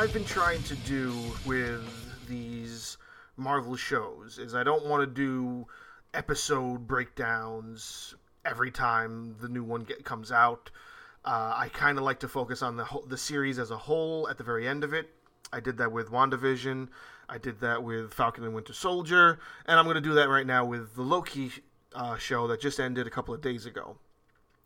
I've been trying to do with these Marvel shows is I don't want to do episode breakdowns every time the new one get, comes out. Uh, I kind of like to focus on the whole, the series as a whole at the very end of it. I did that with WandaVision. I did that with Falcon and Winter Soldier, and I'm going to do that right now with the Loki uh, show that just ended a couple of days ago.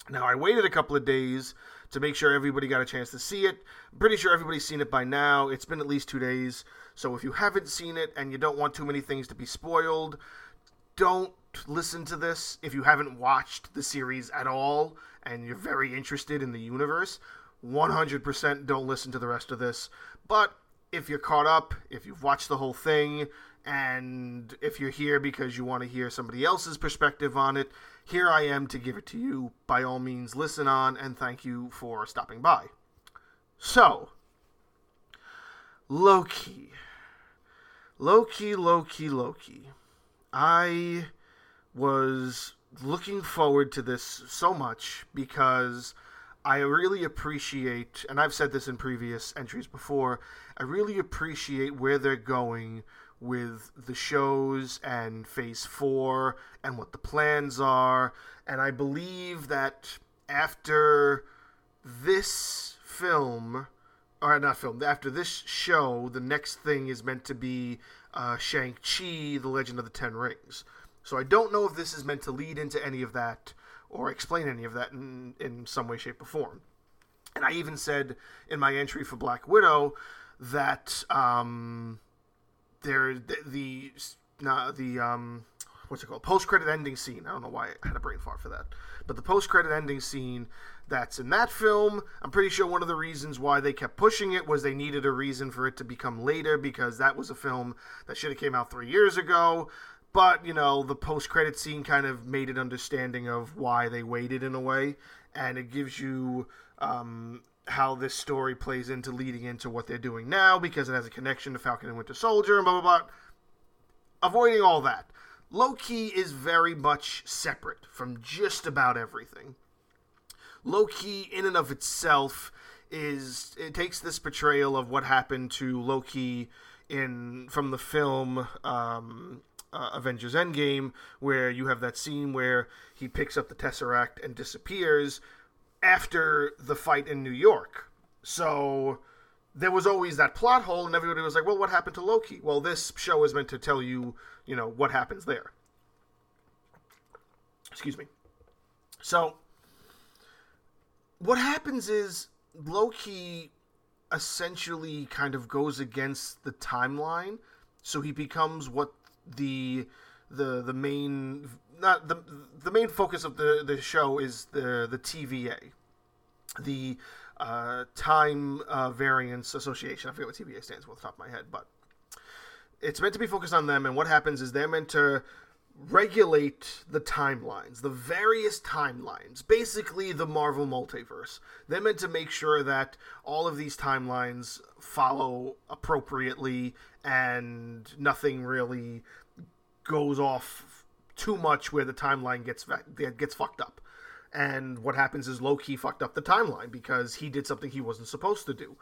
Now, I waited a couple of days to make sure everybody got a chance to see it. I'm pretty sure everybody's seen it by now. It's been at least two days. So if you haven't seen it and you don't want too many things to be spoiled, don't listen to this. If you haven't watched the series at all and you're very interested in the universe, 100% don't listen to the rest of this. But if you're caught up, if you've watched the whole thing, and if you're here because you want to hear somebody else's perspective on it, here I am to give it to you. By all means, listen on, and thank you for stopping by. So, Loki. Loki, Loki, Loki. I was looking forward to this so much because I really appreciate, and I've said this in previous entries before, I really appreciate where they're going with the shows and phase four and what the plans are. And I believe that after this film, or not film, after this show, the next thing is meant to be uh, Shang-Chi, The Legend of the Ten Rings. So I don't know if this is meant to lead into any of that or explain any of that in, in some way, shape, or form. And I even said in my entry for Black Widow that um, there the, the the um what's it called post credit ending scene. I don't know why I had a brain fart for that, but the post credit ending scene that's in that film. I'm pretty sure one of the reasons why they kept pushing it was they needed a reason for it to become later because that was a film that should have came out three years ago. But you know the post credit scene kind of made an understanding of why they waited in a way, and it gives you um, how this story plays into leading into what they're doing now because it has a connection to Falcon and Winter Soldier and blah blah blah. Avoiding all that. Loki is very much separate from just about everything. Loki, in and of itself, is it takes this portrayal of what happened to Loki in from the film um, uh, Avengers Endgame, where you have that scene where he picks up the Tesseract and disappears, after the fight in New York. So there was always that plot hole, and everybody was like, well, what happened to Loki? Well, this show is meant to tell you, you know, what happens there. Excuse me. So, what happens is Loki essentially kind of goes against the timeline, so he becomes what the the the main not the the main focus of the the show is the the TVA, the uh, Time uh, Variance Association. I forget what TVA stands for off the top of my head, but it's meant to be focused on them. And what happens is they're meant to regulate the timelines, the various timelines, basically the Marvel multiverse. They're meant to make sure that all of these timelines follow appropriately and nothing really goes off too much where the timeline gets gets fucked up. And what happens is Loki fucked up the timeline because he did something he wasn't supposed to do.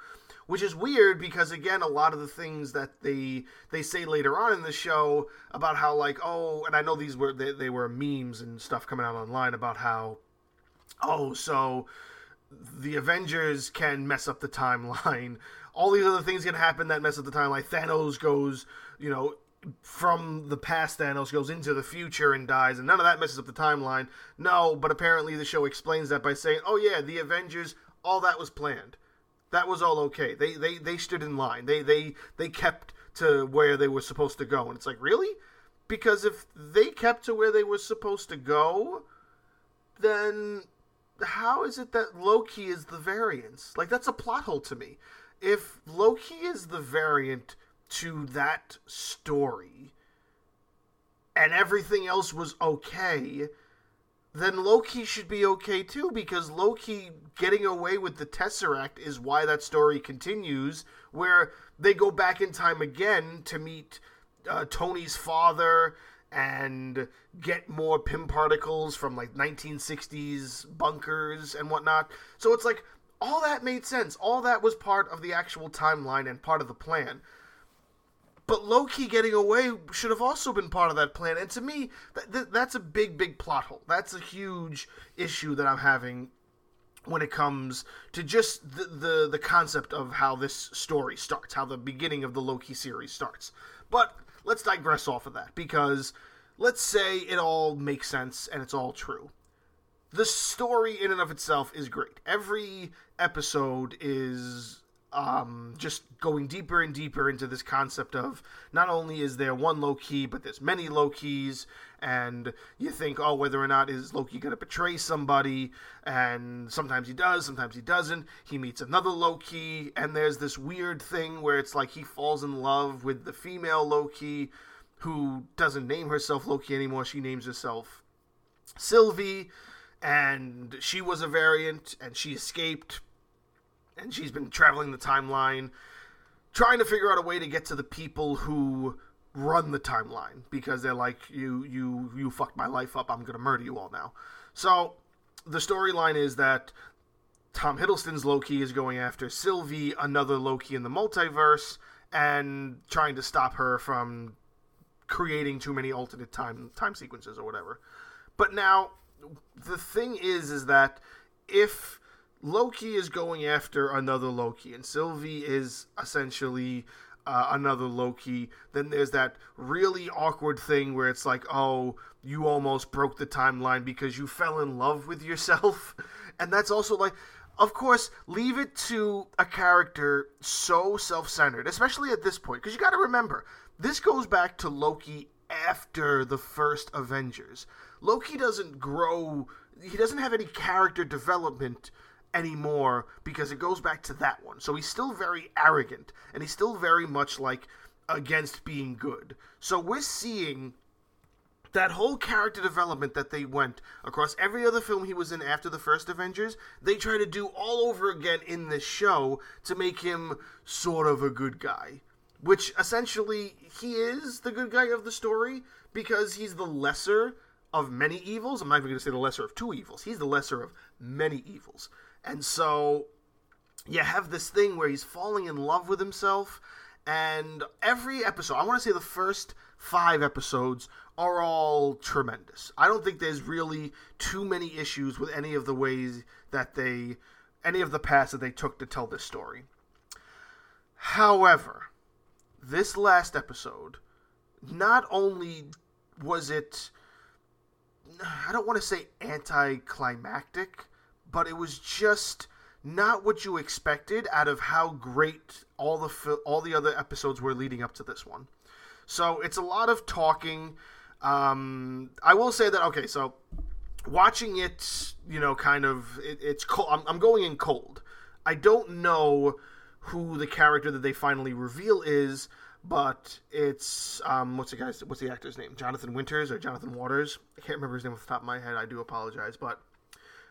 Which is weird because again, a lot of the things that they they say later on in the show about how like oh, and I know these were they, they were memes and stuff coming out online about how oh so the Avengers can mess up the timeline. All these other things can happen that mess up the timeline. Thanos goes, you know, from the past Thanos goes into the future and dies, and none of that messes up the timeline. No, but apparently the show explains that by saying, "Oh yeah, the Avengers, all that was planned. That was all okay. They they they stood in line. They they they kept to where they were supposed to go." And it's like, really? Because if they kept to where they were supposed to go, then how is it that Loki is the variance? Like that's a plot hole to me. If Loki is the variant to that story and everything else was okay, then Loki should be okay too because Loki getting away with the Tesseract is why that story continues, where they go back in time again to meet uh, Tony's father and get more Pym particles from like 1960s bunkers and whatnot. So it's like all that made sense. All that was part of the actual timeline and part of the plan. But Loki getting away should have also been part of that plan. And to me, th- that's a big, big plot hole. That's a huge issue that I'm having when it comes to just the, the, the concept of how this story starts, how the beginning of the Loki series starts. But let's digress off of that because let's say it all makes sense and it's all true the story in and of itself is great. Every episode is um, just going deeper and deeper into this concept of not only is there one Loki, but there's many Lokis, and you think, oh, whether or not is Loki going to betray somebody, and sometimes he does, sometimes he doesn't. He meets another Loki, and there's this weird thing where it's like he falls in love with the female Loki, who doesn't name herself Loki anymore. She names herself Sylvie and she was a variant and she escaped and she's been traveling the timeline trying to figure out a way to get to the people who run the timeline because they're like you you you fucked my life up. I'm going to murder you all now. So the storyline is that tom hiddleston's loki is going after sylvie another loki in the multiverse and trying to stop her from creating too many alternate time time sequences or whatever. But now the thing is, is that if Loki is going after another Loki, and Sylvie is essentially uh, another Loki, then there's that really awkward thing where it's like, oh, you almost broke the timeline because you fell in love with yourself. And that's also like, of course, leave it to a character so self centered, especially at this point, because you got to remember, this goes back to Loki after the first Avengers. Loki doesn't grow, he doesn't have any character development anymore because it goes back to that one. So he's still very arrogant and he's still very much like against being good. So we're seeing that whole character development that they went across every other film he was in after the first Avengers, they try to do all over again in this show to make him sort of a good guy. Which essentially he is the good guy of the story because he's the lesser of many evils. I'm not even going to say the lesser of two evils. He's the lesser of many evils. And so you have this thing where he's falling in love with himself. And every episode, I want to say the first five episodes are all tremendous. I don't think there's really too many issues with any of the ways that they, any of the paths that they took to tell this story. However, this last episode, not only was it I don't want to say anticlimactic, but it was just not what you expected out of how great all the all the other episodes were leading up to this one. So it's a lot of talking. Um, I will say that okay, so watching it, you know, kind of it, it's cold. I'm, I'm going in cold. I don't know who the character that they finally reveal is but it's um, what's the guy's what's the actor's name? Jonathan Winters or Jonathan Waters? I can't remember his name off the top of my head. I do apologize, but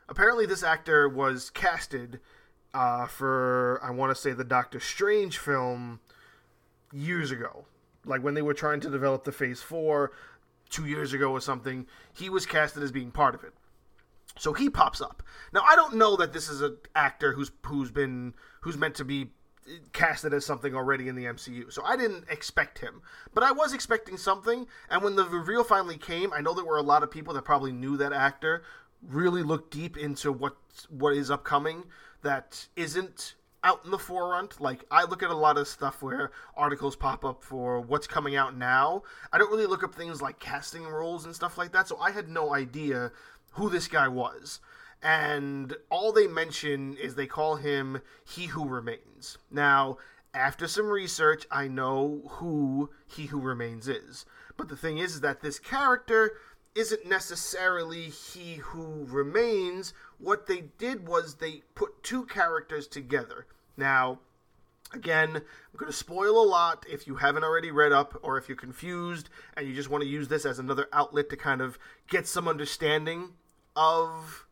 apparently this actor was casted uh, for I want to say the Doctor Strange film years ago, like when they were trying to develop the Phase Four two years ago or something. He was casted as being part of it. So he pops up. Now I don't know that this is an actor who's who's been who's meant to be casted as something already in the MCU. So I didn't expect him, but I was expecting something. And when the reveal finally came, I know there were a lot of people that probably knew that actor, really look deep into what what is upcoming that isn't out in the forefront. Like I look at a lot of stuff where articles pop up for what's coming out now. I don't really look up things like casting roles and stuff like that. So I had no idea who this guy was and all they mention is they call him He Who Remains. Now, after some research, I know who He Who Remains is. But the thing is, is that this character isn't necessarily He Who Remains. What they did was they put two characters together. Now, Again, I'm going to spoil a lot if you haven't already read up or if you're confused and you just want to use this as another outlet to kind of get some understanding of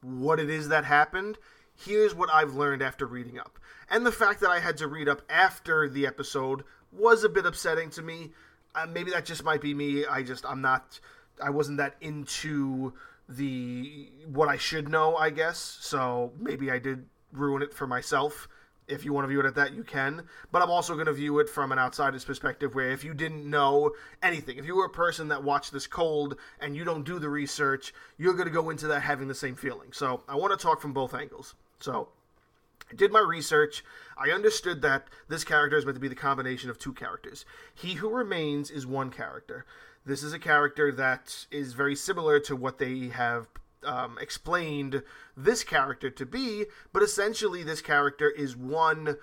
what it is that happened. Here's what I've learned after reading up. And the fact that I had to read up after the episode was a bit upsetting to me. Uh, maybe that just might be me. I just, I'm not, I wasn't that into the, what I should know, I guess. So maybe I did ruin it for myself. If you want to view it at that, you can. But I'm also going to view it from an outsider's perspective where if you didn't know anything, if you were a person that watched this cold and you don't do the research, you're going to go into that having the same feeling. So I want to talk from both angles. So I did my research. I understood that this character is meant to be the combination of two characters. He Who Remains is one character. This is a character that is very similar to what they have um, explained this character to be, but essentially, this character is one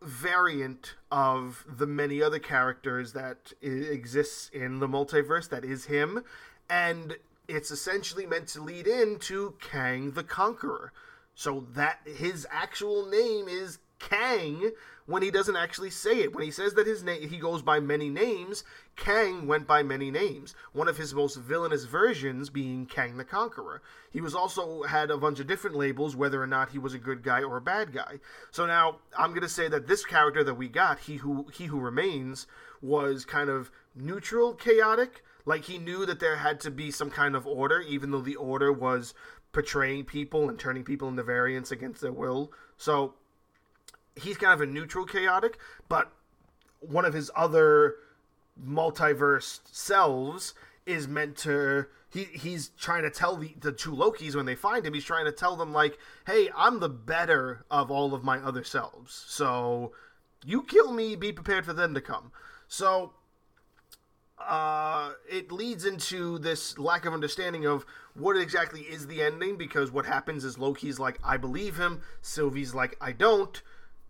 variant of the many other characters that exists in the multiverse that is him and it's essentially meant to lead into Kang the Conqueror. So that his actual name is Kang when he doesn't actually say it. When he says that his name he goes by many names, Kang went by many names. One of his most villainous versions being Kang the Conqueror. He was also had a bunch of different labels whether or not he was a good guy or a bad guy. So now I'm going to say that this character that we got, he who he who remains was kind of neutral chaotic like he knew that there had to be some kind of order even though the order was portraying people and turning people into variants against their will. So he's kind of a neutral chaotic, but one of his other multiverse selves is meant to he he's trying to tell the, the two Lokis when they find him, he's trying to tell them like, hey, I'm the better of all of my other selves. So you kill me, be prepared for them to come. So uh, it leads into this lack of understanding of what exactly is the ending because what happens is Loki's like, I believe him, Sylvie's like, I don't,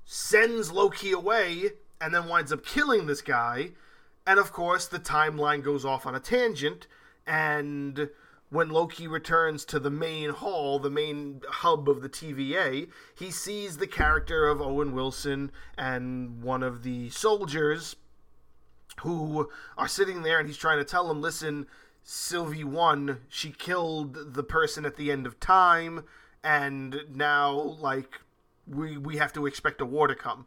sends Loki away, and then winds up killing this guy. And of course, the timeline goes off on a tangent, and when Loki returns to the main hall, the main hub of the TVA, he sees the character of Owen Wilson and one of the soldiers who are sitting there and he's trying to tell them, listen, Sylvie won. She killed the person at the end of time, and now, like, we, we have to expect a war to come.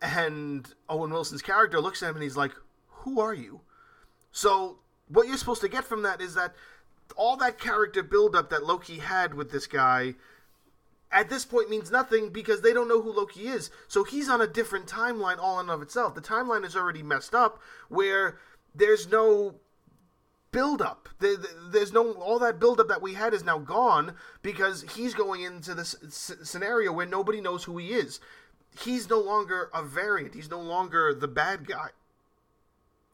And Owen Wilson's character looks at him and he's like, Who are you? So, what you're supposed to get from that is that all that character buildup that Loki had with this guy at this point means nothing because they don't know who Loki is. So he's on a different timeline all in of itself. The timeline is already messed up where there's no build up. There's no all that build up that we had is now gone because he's going into this scenario where nobody knows who he is. He's no longer a variant. He's no longer the bad guy.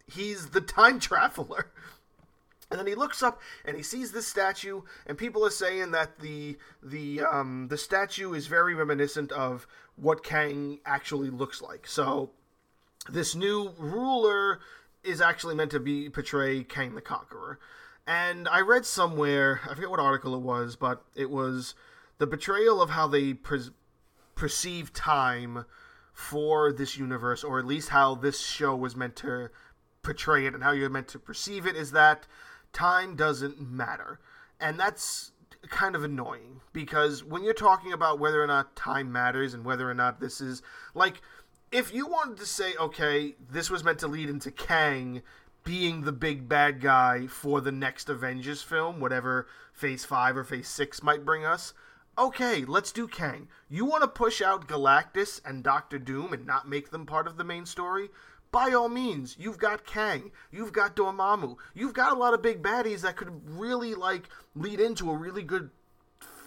He's the time traveler. And then he looks up and he sees this statue, and people are saying that the the um, the statue is very reminiscent of what Kang actually looks like. So this new ruler is actually meant to be portray Kang the Conqueror. And I read somewhere, I forget what article it was, but it was the betrayal of how they pre- perceive time for this universe, or at least how this show was meant to portray it and how you're meant to perceive it, is that time doesn't matter. And that's kind of annoying because when you're talking about whether or not time matters and whether or not this is like if you wanted to say okay this was meant to lead into Kang being the big bad guy for the next Avengers film whatever phase 5 or phase 6 might bring us okay let's do Kang you want to push out Galactus and Doctor Doom and not make them part of the main story by all means, you've got Kang, you've got Dormammu, you've got a lot of big baddies that could really like lead into a really good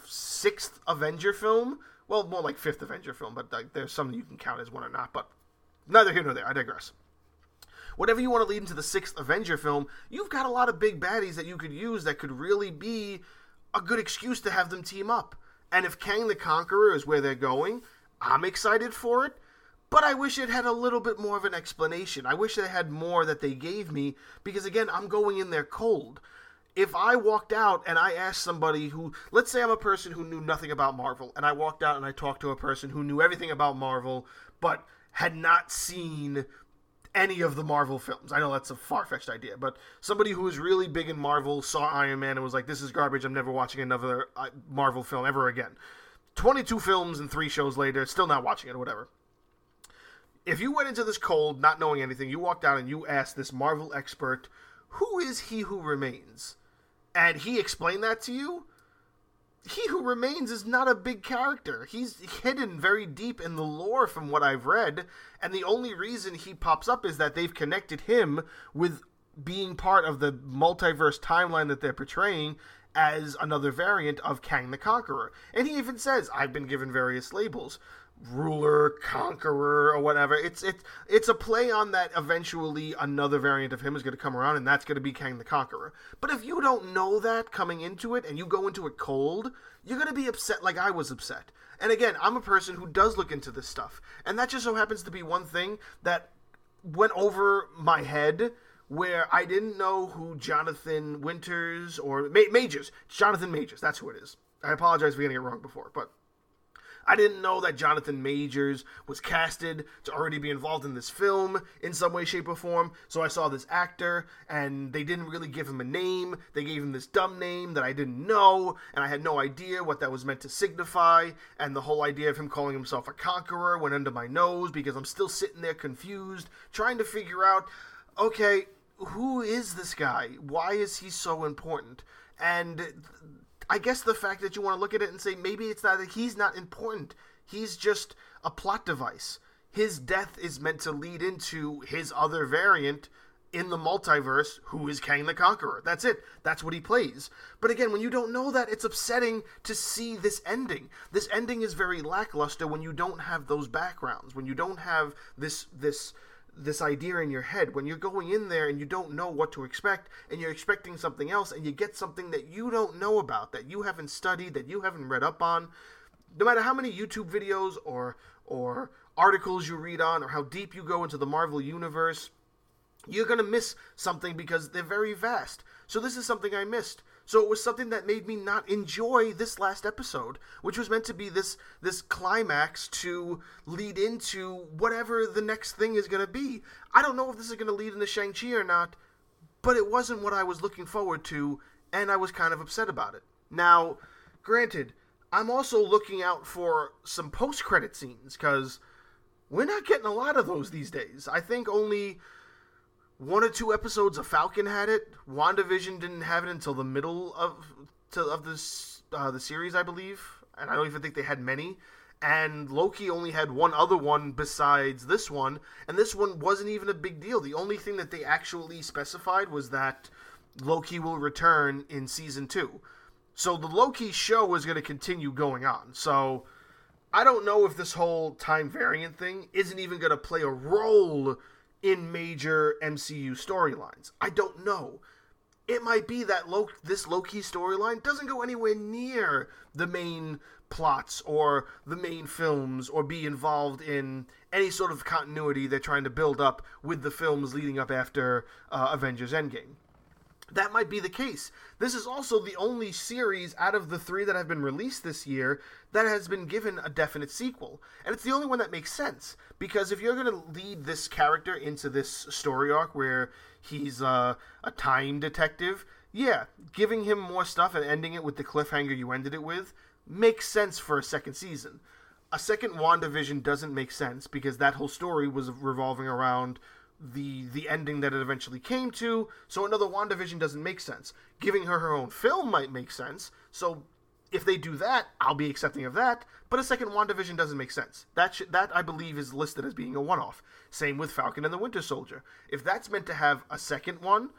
sixth Avenger film. Well, more like fifth Avenger film, but like, there's some you can count as one or not. But neither here nor there. I digress. Whatever you want to lead into the sixth Avenger film, you've got a lot of big baddies that you could use that could really be a good excuse to have them team up. And if Kang the Conqueror is where they're going, I'm excited for it. But I wish it had a little bit more of an explanation. I wish they had more that they gave me because, again, I'm going in there cold. If I walked out and I asked somebody who, let's say I'm a person who knew nothing about Marvel, and I walked out and I talked to a person who knew everything about Marvel, but had not seen any of the Marvel films. I know that's a far fetched idea, but somebody who was really big in Marvel saw Iron Man and was like, this is garbage. I'm never watching another uh, Marvel film ever again. 22 films and three shows later, still not watching it or whatever if you went into this cold, not knowing anything, you walked out and you asked this Marvel expert, "Who is he who remains?" And he explained that to you, he Who Remains is not a big character. He's hidden very deep in the lore from what I've read, and the only reason he pops up is that they've connected him with being part of the multiverse timeline that they're portraying as another variant of Kang the Conqueror. And he even says, I've been given various labels ruler, conqueror, or whatever. It's it's it's a play on that. Eventually, another variant of him is going to come around, and that's going to be Kang the Conqueror. But if you don't know that coming into it, and you go into it cold, you're going to be upset, like I was upset. And again, I'm a person who does look into this stuff, and that just so happens to be one thing that went over my head where I didn't know who Jonathan Winters or Ma- Majors, Jonathan Majors, that's who it is. I apologize for getting it wrong before, but I didn't know that Jonathan Majors was casted to already be involved in this film in some way, shape, or form. So I saw this actor, and they didn't really give him a name. They gave him this dumb name that I didn't know, and I had no idea what that was meant to signify. And the whole idea of him calling himself a conqueror went under my nose because I'm still sitting there confused, trying to figure out okay, who is this guy? Why is he so important? And I guess the fact that you want to look at it and say maybe it's not that he's not important. He's just a plot device. His death is meant to lead into his other variant in the multiverse who is Kang the Conqueror. That's it. That's what he plays. But again, when you don't know that, it's upsetting to see this ending. This ending is very lackluster when you don't have those backgrounds, when you don't have this this this idea in your head. When you're going in there and you don't know what to expect and you're expecting something else and you get something that you don't know about that you haven't studied that you haven't read up on no matter how many YouTube videos or or articles you read on or how deep you go into the Marvel universe you're going to miss something because they're very vast. So this is something I missed so it was something that made me not enjoy this last episode, which was meant to be this this climax to lead into whatever the next thing is going to be. I don't know if this is going to lead into Shang-Chi or not, but it wasn't what I was looking forward to, and I was kind of upset about it. Now, granted, I'm also looking out for some post-credit scenes because we're not getting a lot of those these days. I think only one or two episodes of Falcon had it. WandaVision didn't have it until the middle of to, of this uh, the series, I believe, and I don't even think they had many. And Loki only had one other one besides this one, and this one wasn't even a big deal. The only thing that they actually specified was that Loki will return in season two. So the Loki show is going to continue going on. So I don't know if this whole time variant thing isn't even going to play a role in major MCU storylines. I don't know. It might be that Lo- this Loki storyline doesn't go anywhere near the main plots or the main films or be involved in any sort of continuity they're trying to build up with the films leading up after uh, Avengers Endgame that might be the case. This is also the only series out of the three that have been released this year that has been given a definite sequel. And it's the only one that makes sense. Because if you're going to lead this character into this story arc where he's uh, a time detective, yeah, giving him more stuff and ending it with the cliffhanger you ended it with makes sense for a second season. A second WandaVision doesn't make sense because that whole story was revolving around the the ending that it eventually came to. So another WandaVision doesn't make sense. Giving her her own film might make sense. So if they do that, I'll be accepting of that. But a second WandaVision doesn't make sense. That sh- that I believe is listed as being a one-off. Same with Falcon and the Winter Soldier. If that's meant to have a second one,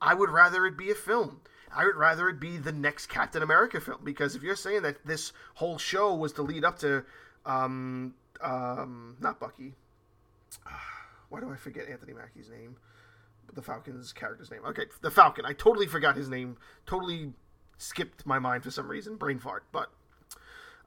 I would rather it be a film. I would rather it be the next Captain America film because if you're saying that this whole show was to lead up to, um, um, not Bucky. Why do I forget Anthony Mackie's name? The Falcon's character's name. Okay, the Falcon. I totally forgot his name. Totally skipped my mind for some reason. Brain fart. But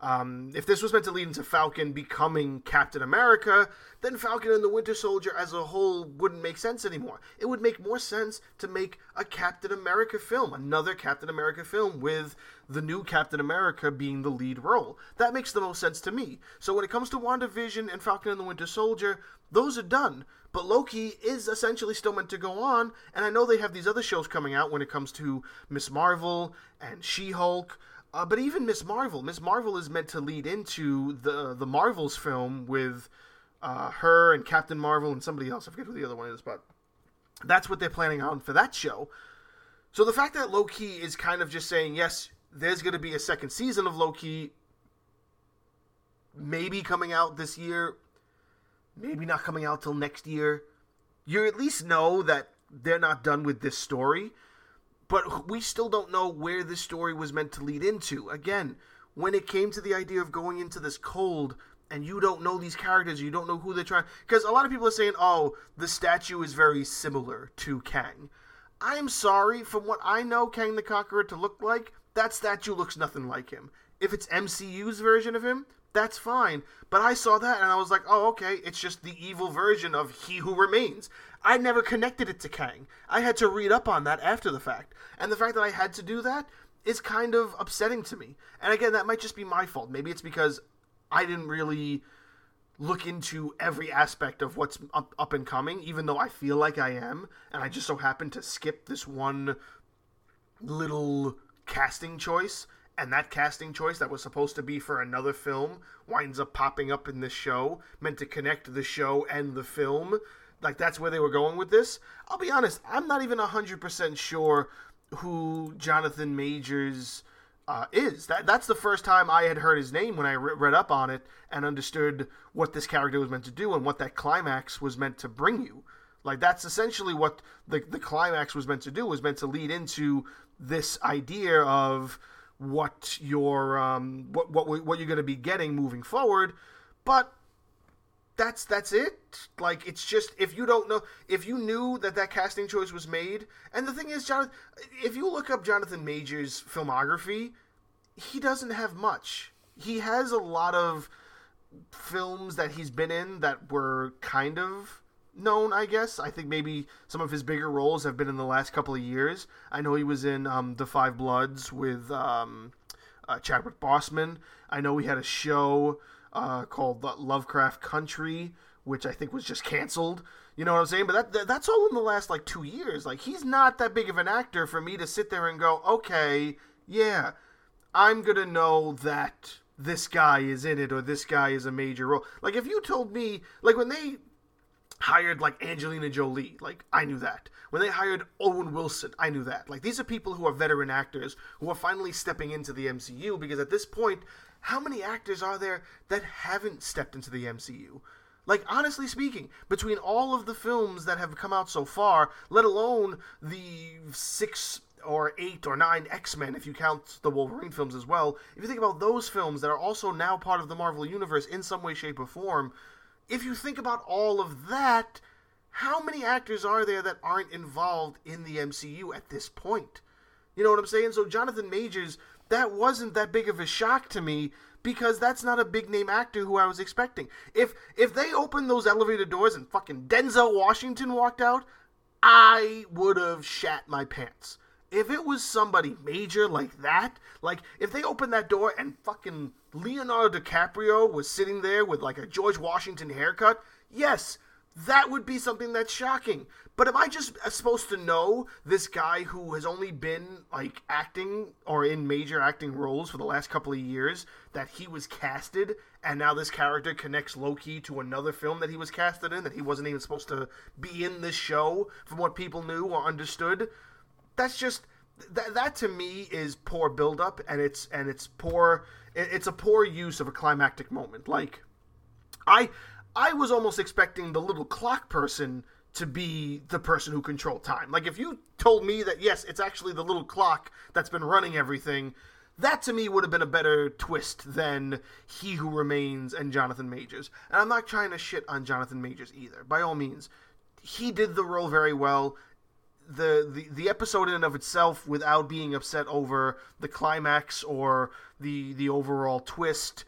um, if this was meant to lead into Falcon becoming Captain America, then Falcon and the Winter Soldier as a whole wouldn't make sense anymore. It would make more sense to make a Captain America film, another Captain America film with the new Captain America being the lead role. That makes the most sense to me. So when it comes to WandaVision and Falcon and the Winter Soldier, those are done. But Loki is essentially still meant to go on, and I know they have these other shows coming out when it comes to Miss Marvel and She Hulk. Uh, but even Miss Marvel, Miss Marvel is meant to lead into the the Marvels film with uh, her and Captain Marvel and somebody else. I forget who the other one is, but that's what they're planning on for that show. So the fact that Loki is kind of just saying, yes, there's going to be a second season of Loki, maybe coming out this year, maybe not coming out till next year. You at least know that they're not done with this story, but we still don't know where this story was meant to lead into. Again, when it came to the idea of going into this cold and you don't know these characters, you don't know who they're trying. Because a lot of people are saying, "Oh, the statue is very similar to Kang." I'm sorry, from what I know Kang the Conqueror to look like, that statue looks nothing like him. If it's MCU's version of him, that's fine. But I saw that and I was like, oh, okay, it's just the evil version of He Who Remains. I never connected it to Kang. I had to read up on that after the fact. And the fact that I had to do that is kind of upsetting to me. And again, that might just be my fault. Maybe it's because I didn't really look into every aspect of what's up, up and coming, even though I feel like I am. And I just so happened to skip this one little casting choice and that casting choice that was supposed to be for another film winds up popping up in this show, meant to connect the show and the film. Like that's where they were going with this. I'll be honest, I'm not even 100% sure who Jonathan Majors uh, is. That that's the first time I had heard his name when I re- read up on it and understood what this character was meant to do and what that climax was meant to bring you. Like that's essentially what the the climax was meant to do was meant to lead into this idea of what your um, what what what you're going to be getting moving forward, but that's that's it. Like it's just if you don't know if you knew that that casting choice was made, and the thing is, Jonathan, if you look up Jonathan Majors' filmography, he doesn't have much. He has a lot of films that he's been in that were kind of known, I guess. I think maybe some of his bigger roles have been in the last couple of years. I know he was in um, The Five Bloods with um, uh, Chadwick Boseman. I know he had a show uh, called Lovecraft Country, which I think was just canceled. You know what I'm saying? But that, that, that's all in the last like two years. Like he's not that big of an actor for me to sit there and go, okay, yeah, I'm gonna know that this guy is in it or this guy is a major role. Like if you told me, like when they hired like Angelina Jolie. Like I knew that. When they hired Owen Wilson, I knew that. Like these are people who are veteran actors who are finally stepping into the MCU because at this point, how many actors are there that haven't stepped into the MCU? Like honestly speaking, between all of the films that have come out so far, let alone the six or eight or nine X Men, if you count the Wolverine films as well, if you think about those films that are also now part of the Marvel Universe in some way, shape, or form, if you think about all of that, how many actors are there that aren't involved in the MCU at this point? You know what I'm saying? So Jonathan Majors, that wasn't that big of a shock to me because that's not a big name actor who I was expecting. If if they opened those elevator doors and fucking Denzel Washington walked out, I would have shat my pants if it was somebody major like that, like if they opened that door and fucking Leonardo DiCaprio was sitting there with like a George Washington haircut, yes, that would be something that's shocking. But am I just uh, supposed to know this guy who has only been like acting or in major acting roles for the last couple of years that he was casted and now this character connects Loki to another film that he was casted in that he wasn't even supposed to be in this show from what people knew or understood? that's just that that to me is poor buildup, and it's and it's poor. It's a poor use of a climactic moment. Like, I I was almost expecting the little clock person to be the person who controlled time. Like, if you told me that yes, it's actually the little clock that's been running everything, that to me would have been a better twist than He Who Remains and Jonathan Majors. And I'm not trying to shit on Jonathan Majors either. By all means, he did the role very well the, the the episode in and of itself without being upset over the climax or the the overall twist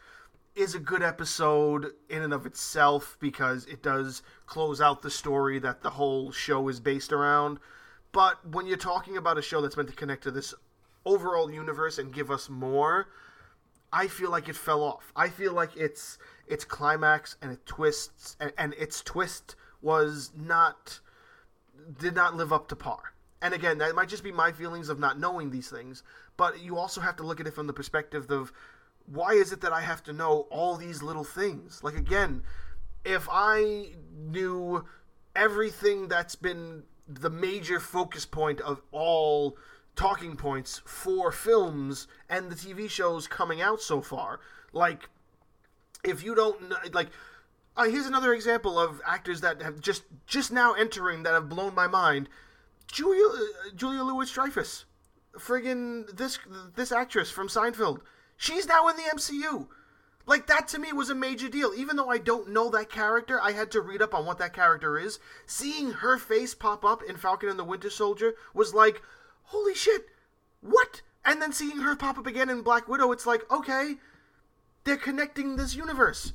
is a good episode in and of itself because it does close out the story that the whole show is based around. But when you're talking about a show that's meant to connect to this overall universe and give us more, I feel like it fell off. I feel like its its climax and it twists and, and its twist was not did not live up to par. And again, that might just be my feelings of not knowing these things, but you also have to look at it from the perspective of why is it that I have to know all these little things? Like again, if I knew everything that's been the major focus point of all talking points for films and the TV shows coming out so far. Like, if you don't know, like, uh, here's another example of actors that have just just now entering that have blown my mind. Julia uh, Julia Louis Dreyfus, friggin' this this actress from Seinfeld. She's now in the MCU. Like that to me was a major deal. Even though I don't know that character, I had to read up on what that character is. Seeing her face pop up in Falcon and the Winter Soldier was like, holy shit, what? And then seeing her pop up again in Black Widow, it's like, okay, they're connecting this universe.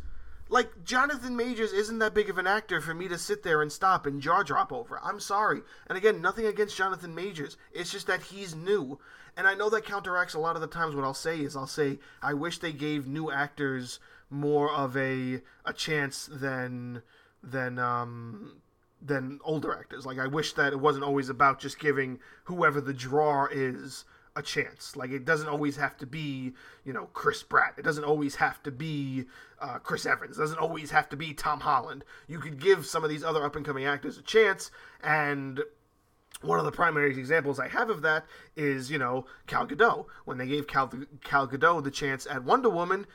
Like Jonathan Majors isn't that big of an actor for me to sit there and stop and jaw drop over. I'm sorry. And again, nothing against Jonathan Majors. It's just that he's new. And I know that counteracts a lot of the times what I'll say is I'll say I wish they gave new actors more of a a chance than than um than older actors. Like I wish that it wasn't always about just giving whoever the draw is a chance. Like it doesn't always have to be, you know, Chris Pratt. It doesn't always have to be uh, Chris Evans. It doesn't always have to be Tom Holland. You could give some of these other up and coming actors a chance. And one of the primary examples I have of that is, you know, Cal Gadot. When they gave Cal, Gal Gadot the chance at Wonder Woman,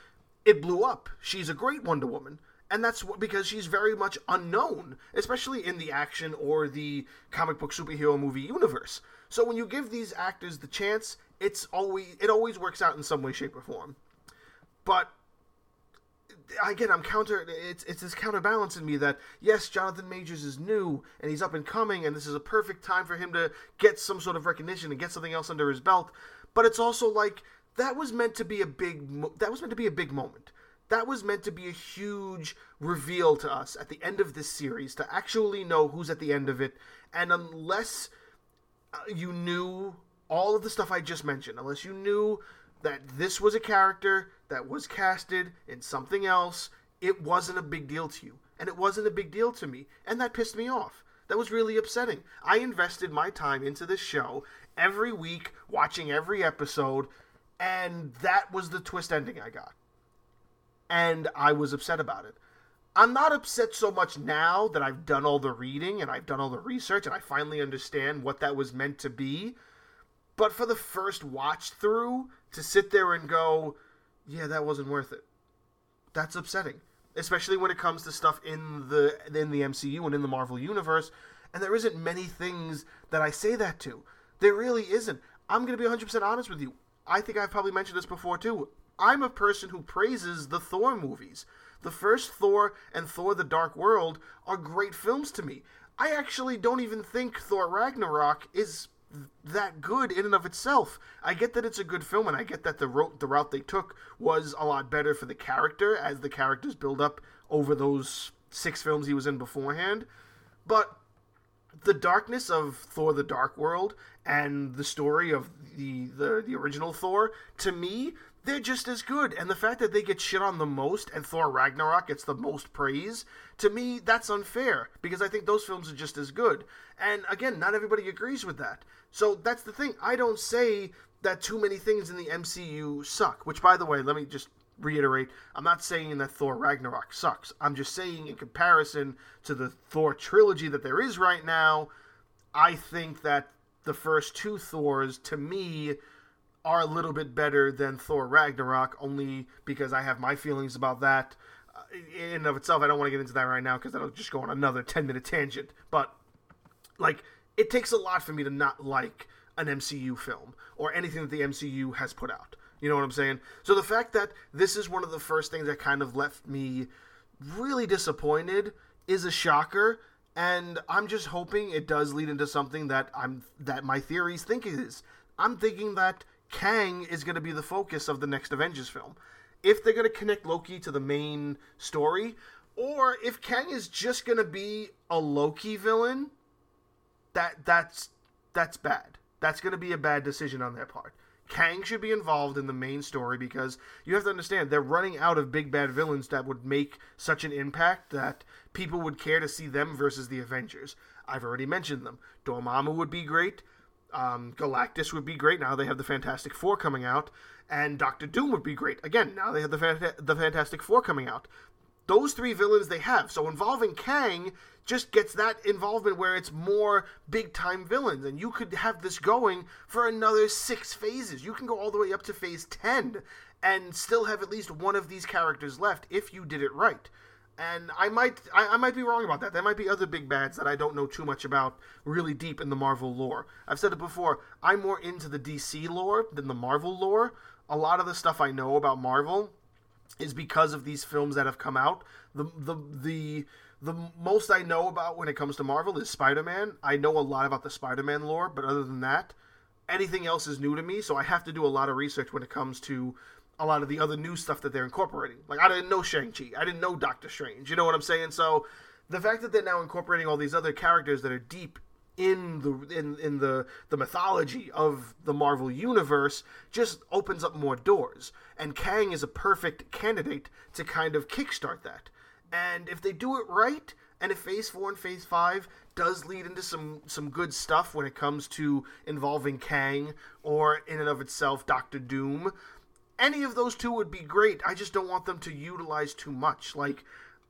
it blew up. She's a great Wonder Woman and that's because she's very much unknown, especially in the action or the comic book superhero movie universe. So when you give these actors the chance, it's always it always works out in some way, shape, or form. But again, I'm counter. It's it's this counterbalance in me that yes, Jonathan Majors is new and he's up and coming, and this is a perfect time for him to get some sort of recognition and get something else under his belt. But it's also like that was meant to be a big that was meant to be a big moment that was meant to be a huge reveal to us at the end of this series to actually know who's at the end of it. And unless Uh, you knew all of the stuff I just mentioned, unless you knew that this was a character that was casted in something else, it wasn't a big deal to you. And it wasn't a big deal to me. And that pissed me off. That was really upsetting. I invested my time into this show every week, watching every episode, and that was the twist ending I got and I was upset about it. I'm not upset so much now that I've done all the reading and I've done all the research and I finally understand what that was meant to be. But for the first watch through, to sit there and go, yeah, that wasn't worth it. That's upsetting, especially when it comes to stuff in the in the MCU and in the Marvel universe. And there isn't many things that I say that to. There really isn't. I'm going to be 100% honest with you. I think I've probably mentioned this before too. I'm a person who praises the Thor movies. The first Thor and Thor the Dark World are great films to me. I actually don't even think Thor Ragnarok is that good in and of itself. I get that it's a good film, and I get that the route, the route they took was a lot better for the character as the characters build up over those six films he was in beforehand. But the darkness of Thor: The Dark World and the story of the, the the original Thor, to me, they're just as good. And the fact that they get shit on the most and Thor Ragnarok gets the most praise, to me, that's unfair because I think those films are just as good. And again, not everybody agrees with that. So that's the thing. I don't say that too many things in the MCU suck, which, by the way, let me just reiterate I'm not saying that Thor Ragnarok sucks. I'm just saying, in comparison to the Thor trilogy that there is right now, I think that the first two Thors, to me, are a little bit better than Thor Ragnarok, only because I have my feelings about that. Uh, in and of itself, I don't want to get into that right now because that'll just go on another 10 minute tangent. But, like, it takes a lot for me to not like an MCU film or anything that the MCU has put out. You know what I'm saying? So the fact that this is one of the first things that kind of left me really disappointed is a shocker and I'm just hoping it does lead into something that I'm that my theories think is. I'm thinking that Kang is going to be the focus of the next Avengers film. If they're going to connect Loki to the main story, or if Kang is just going to be a Loki villain, that that's that's bad. That's going to be a bad decision on their part. Kang should be involved in the main story because you have to understand they're running out of big bad villains that would make such an impact that people would care to see them versus the Avengers. I've already mentioned them. Dormammu would be great. Um, Galactus would be great. Now they have the Fantastic Four coming out, and Doctor Doom would be great. Again, now they have the Fant- the Fantastic Four coming out. those three villains they have. So involving Kang just gets that involvement where it's more big time villains. And you could have this going for another six phases. You can go all the way up to phase 10 and still have at least one of these characters left if you did it right. And I might I, I, might be wrong about that. There might be other big bads that I don't know too much about really deep in the Marvel lore. I've said it before, I'm more into the DC lore than the Marvel lore. A lot of the stuff I know about Marvel is because of these films that have come out. The the the the most I know about when it comes to Marvel is Spider-Man. I know a lot about the Spider-Man lore, but other than that, anything else is new to me, so I have to do a lot of research when it comes to a lot of the other new stuff that they're incorporating. Like I didn't know Shang-Chi. I didn't know Doctor Strange. You know what I'm saying? So the fact that they're now incorporating all these other characters that are deep in the in, in the the mythology of the Marvel universe just opens up more doors. And Kang is a perfect candidate to kind of kickstart that. And if they do it right, and if Phase Four and Phase Five does lead into some some good stuff when it comes to involving Kang or in and of itself Doctor Doom, any of those two would be great. I just don't want them to utilize too much. Like,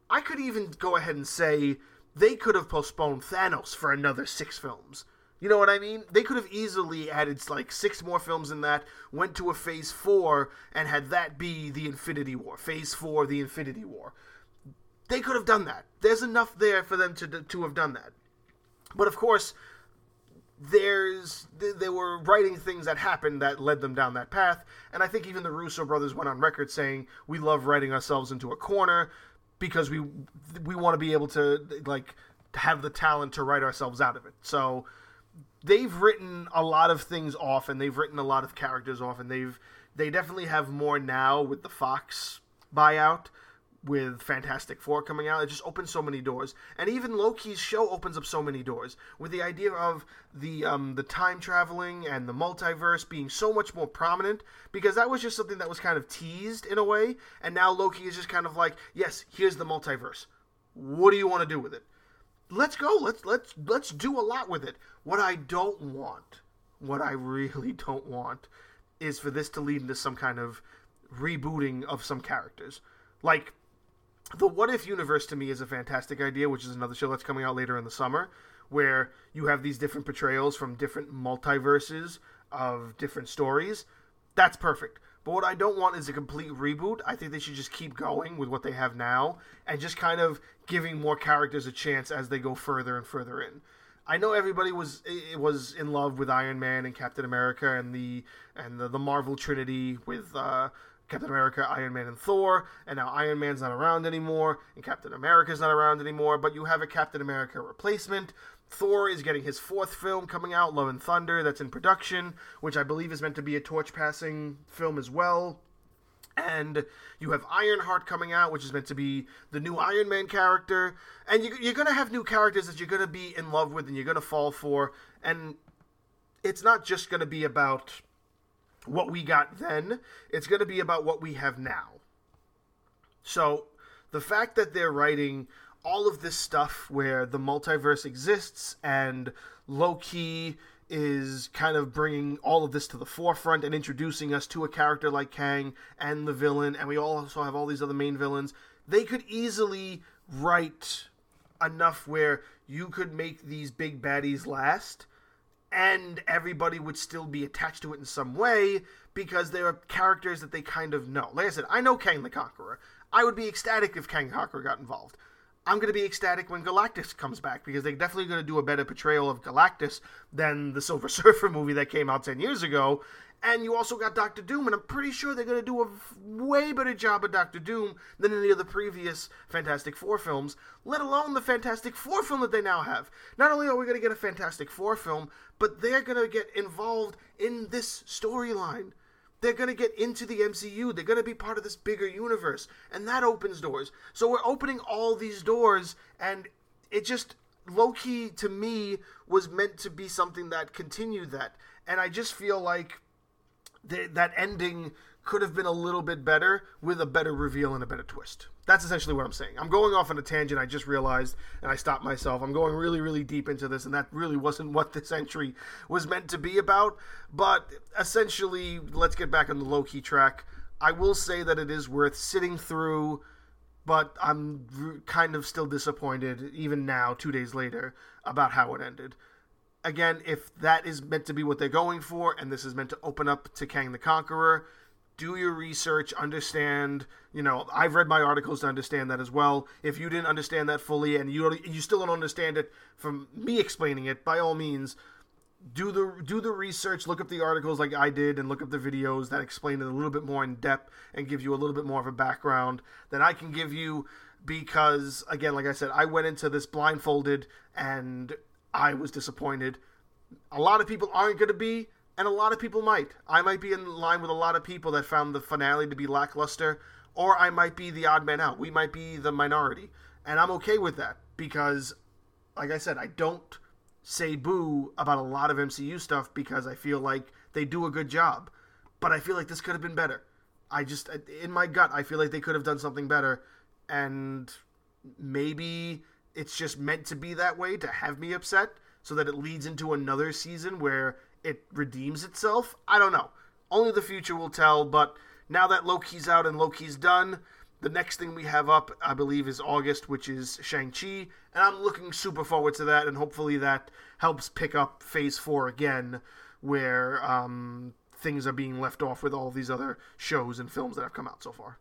I could even go ahead and say they could have postponed Thanos for another six films. You know what I mean? They could have easily added like six more films in that, went to a phase four, and had that be the Infinity War. Phase four, the Infinity War. They could have done that. There's enough there for them to, to have done that. But of course, there's they were writing things that happened that led them down that path. And i think even the russo brothers went on record saying we love writing ourselves into a corner because we we want to be able to like have the talent to write ourselves out of it. So they've written a lot of things off and they've written a lot of characters off and they've they definitely have more now with the fox buyout with Fantastic Four coming out. It just opens so many doors, and even Loki's show opens up so many doors with the idea of the um, the time traveling and the multiverse being so much more prominent because that was just something that was kind of teased in a way, and now Loki is just kind of like, yes, here's the multiverse. What do you want to do with it? Let's go. Let's let's let's do a lot with it. What I don't want, what I really don't want, is for this to lead into some kind of rebooting of some characters. Like the What If universe to me is a fantastic idea, which is another show that's coming out later in the summer, where you have these different portrayals from different multiverses of different stories. That's perfect. But what I don't want is a complete reboot. I think they should just keep going with what they have now and just kind of giving more characters a chance as they go further and further in. I know everybody was was in love with Iron Man and Captain America and the and the, the Marvel Trinity with uh, Captain America, Iron Man, and Thor, and now Iron Man's not around anymore, and Captain America's not around anymore, but you have a Captain America replacement. Thor is getting his fourth film coming out, Love and Thunder, that's in production, which I believe is meant to be a torch passing film as well. And you have Ironheart coming out, which is meant to be the new Iron Man character. And you, you're going to have new characters that you're going to be in love with and you're going to fall for. And it's not just going to be about what we got then, it's going to be about what we have now. So, the fact that they're writing all of this stuff where the multiverse exists and Loki is kind of bringing all of this to the forefront and introducing us to a character like Kang and the villain, and we also have all these other main villains. They could easily write enough where you could make these big baddies last and everybody would still be attached to it in some way because they are characters that they kind of know. Like I said, I know Kang the Conqueror. I would be ecstatic if Kang the Conqueror got involved. I'm going to be ecstatic when Galactus comes back because they're definitely going to do a better portrayal of Galactus than the Silver Surfer movie that came out 10 years ago. And you also got Doctor Doom, and I'm pretty sure they're going to do a way better job of Doctor Doom than any of the previous Fantastic Four films, let alone the Fantastic Four film that they now have. Not only are we going to get a Fantastic Four film, but they're going to get involved in this storyline. They're going to get into the MCU. They're going to be part of this bigger universe. And that opens doors. So we're opening all these doors, and it just, Loki, to me, was meant to be something that continued that. And I just feel like that ending could have been a little bit better with a better reveal and a better twist. That's essentially what I'm saying. I'm going off on a tangent. I just realized, and I stopped myself. I'm going really, really deep into this, and that really wasn't what this entry was meant to be about. But essentially, let's get back on the Loki track. I will say that it is worth sitting through but I'm kind of still disappointed, even now, two days later, about how it ended. Again, if that is meant to be what they're going for, and this is meant to open up to Kang the Conqueror, do your research, understand. You know, I've read my articles to understand that as well. If you didn't understand that fully, and you you still don't understand it from me explaining it, by all means, do the do the research, look up the articles like I did, and look up the videos that explain it a little bit more in depth and give you a little bit more of a background than I can give you. Because again, like I said, I went into this blindfolded and I was disappointed. A lot of people aren't going to be, and a lot of people might. I might be in line with a lot of people that found the finale to be lackluster, or I might be the odd man out. We might be the minority, and I'm okay with that because, like I said, I don't say boo about a lot of MCU stuff because I feel like they do a good job. But I feel like this could have been better. I just, in my gut, I feel like they could have done something better. And maybe it's just meant to be that way to have me upset so that it leads into another season where it redeems itself. I don't know. Only the future will tell. But now that Loki's out and Loki's done, the next thing we have up, I believe, is August, which is Shang-Chi. And I'm looking super forward to that, and hopefully that helps pick up Phase 4 again, where um, things are being left off with all these other shows and films that have come out so far.